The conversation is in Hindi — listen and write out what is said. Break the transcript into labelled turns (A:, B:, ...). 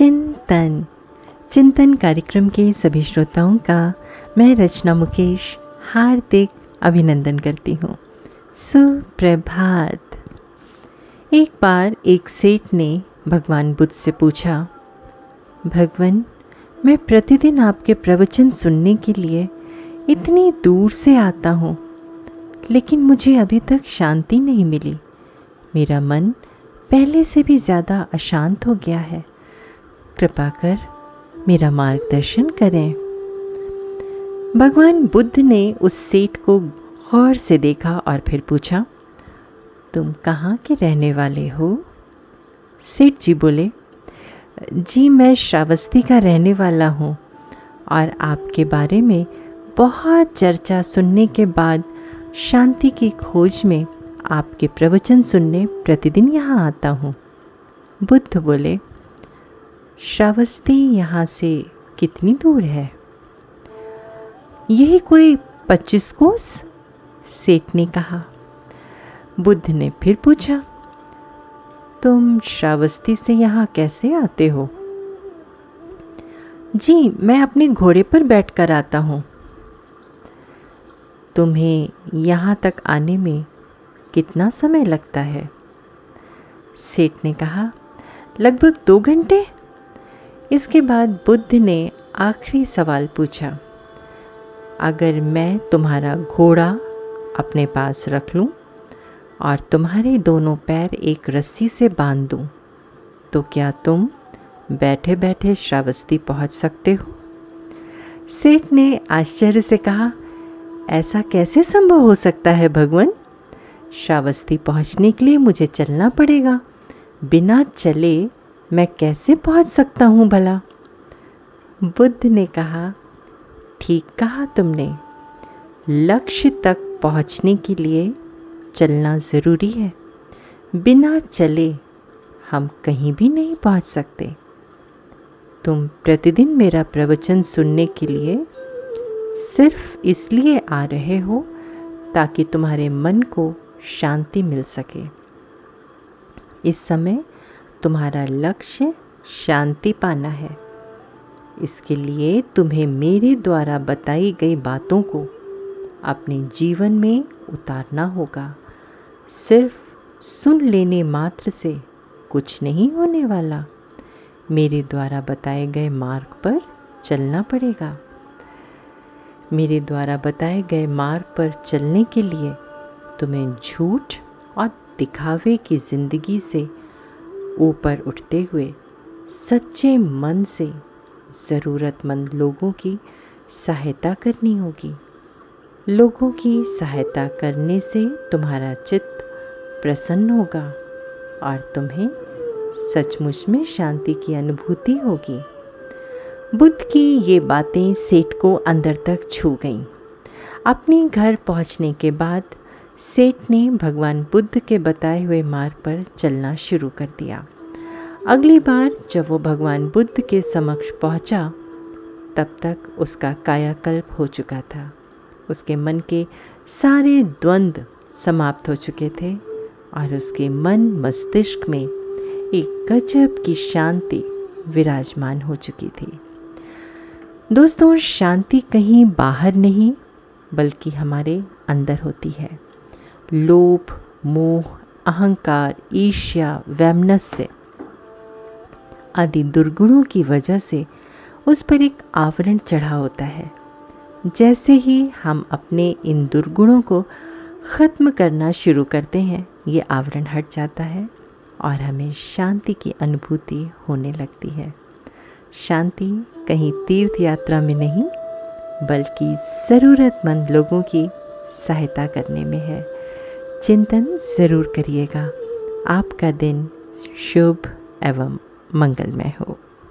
A: चिंतन। चिंतन कार्यक्रम के सभी श्रोताओं का मैं रचना मुकेश हार्दिक अभिनंदन करती हूँ। सुप्रभात। एक बार एक सेठ ने भगवान बुद्ध से पूछा, भगवान, मैं प्रतिदिन आपके प्रवचन सुनने के लिए इतनी दूर से आता हूँ, लेकिन मुझे अभी तक शांति नहीं मिली। मेरा मन पहले से भी ज़्यादा अशांत हो गया है। कृपा कर मेरा मार्गदर्शन करें। भगवान बुद्ध ने उस सेठ को गौर से देखा और फिर पूछा, तुम कहाँ के रहने वाले हो? सेठ जी बोले, जी, मैं श्रावस्ती का रहने वाला हूँ और आपके बारे में बहुत चर्चा सुनने के बाद शांति की खोज में आपके प्रवचन सुनने प्रतिदिन यहाँ आता हूँ। बुद्ध बोले श्रावस्ती यहाँ से कितनी दूर है? यही कोई पच्चीस कोस? सेठ ने कहा। बुद्ध ने फिर पूछा, तुम श्रावस्ती से यहाँ कैसे आते हो? जी, मैं अपने घोड़े पर बैठकर आता हूँ। तुम्हें यहाँ तक आने में कितना समय लगता है? सेठ ने कहा, लगभग दो घंटे। इसके बाद बुद्ध ने आखिरी सवाल पूछा अगर मैं तुम्हारा घोड़ा अपने पास रख लूँ और तुम्हारे दोनों पैर एक रस्सी से बाँध दूँ, तो क्या तुम बैठे बैठे श्रावस्ती पहुँच सकते हो? सेठ ने आश्चर्य से कहा ऐसा कैसे संभव हो सकता है भगवान? श्रावस्ती पहुँचने के लिए मुझे चलना पड़ेगा। बिना चले मैं कैसे पहुँच सकता हूँ भला? बुद्ध ने कहा, ठीक कहा तुमने। लक्ष्य तक पहुँचने के लिए चलना ज़रूरी है। बिना चले हम कहीं भी नहीं पहुँच सकते। तुम प्रतिदिन मेरा प्रवचन सुनने के लिए सिर्फ़ इसलिए आ रहे हो ताकि तुम्हारे मन को शांति मिल सके। इस समय तुम्हारा लक्ष्य शांति पाना है। इसके लिए तुम्हें मेरे द्वारा बताई गई बातों को अपने जीवन में उतारना होगा। सिर्फ़ सुन लेने मात्र से कुछ नहीं होने वाला। मेरे द्वारा बताए गए मार्ग पर चलना पड़ेगा। मेरे द्वारा बताए गए मार्ग पर चलने के लिए तुम्हें झूठ और दिखावे की ज़िंदगी से ऊपर उठते हुए सच्चे मन से ज़रूरतमंद लोगों की सहायता करनी होगी। लोगों की सहायता करने से तुम्हारा चित्त प्रसन्न होगा और तुम्हें सचमुच में शांति की अनुभूति होगी। बुद्ध की ये बातें सेठ को अंदर तक छू गईं। अपने घर पहुँचने के बाद सेठ ने भगवान बुद्ध के बताए हुए मार्ग पर चलना शुरू कर दिया। अगली बार जब वो भगवान बुद्ध के समक्ष पहुँचा, तब तक उसका कायाकल्प हो चुका था। उसके मन के सारे द्वंद्व समाप्त हो चुके थे और उसके मन मस्तिष्क में एक गजब की शांति विराजमान हो चुकी थी। दोस्तों, शांति कहीं बाहर नहीं, बल्कि हमारे अंदर होती है। लोभ, मोह, अहंकार, ईर्ष्या, वैमनस्य आदि दुर्गुणों की वजह से उस पर एक आवरण चढ़ा होता है। जैसे ही हम अपने इन दुर्गुणों को ख़त्म करना शुरू करते हैं, ये आवरण हट जाता है और हमें शांति की अनुभूति होने लगती है। शांति कहीं तीर्थ यात्रा में नहीं, बल्कि ज़रूरतमंद लोगों की सहायता करने में है। चिंतन ज़रूर करिएगा। आपका दिन शुभ एवं मंगलमय हो।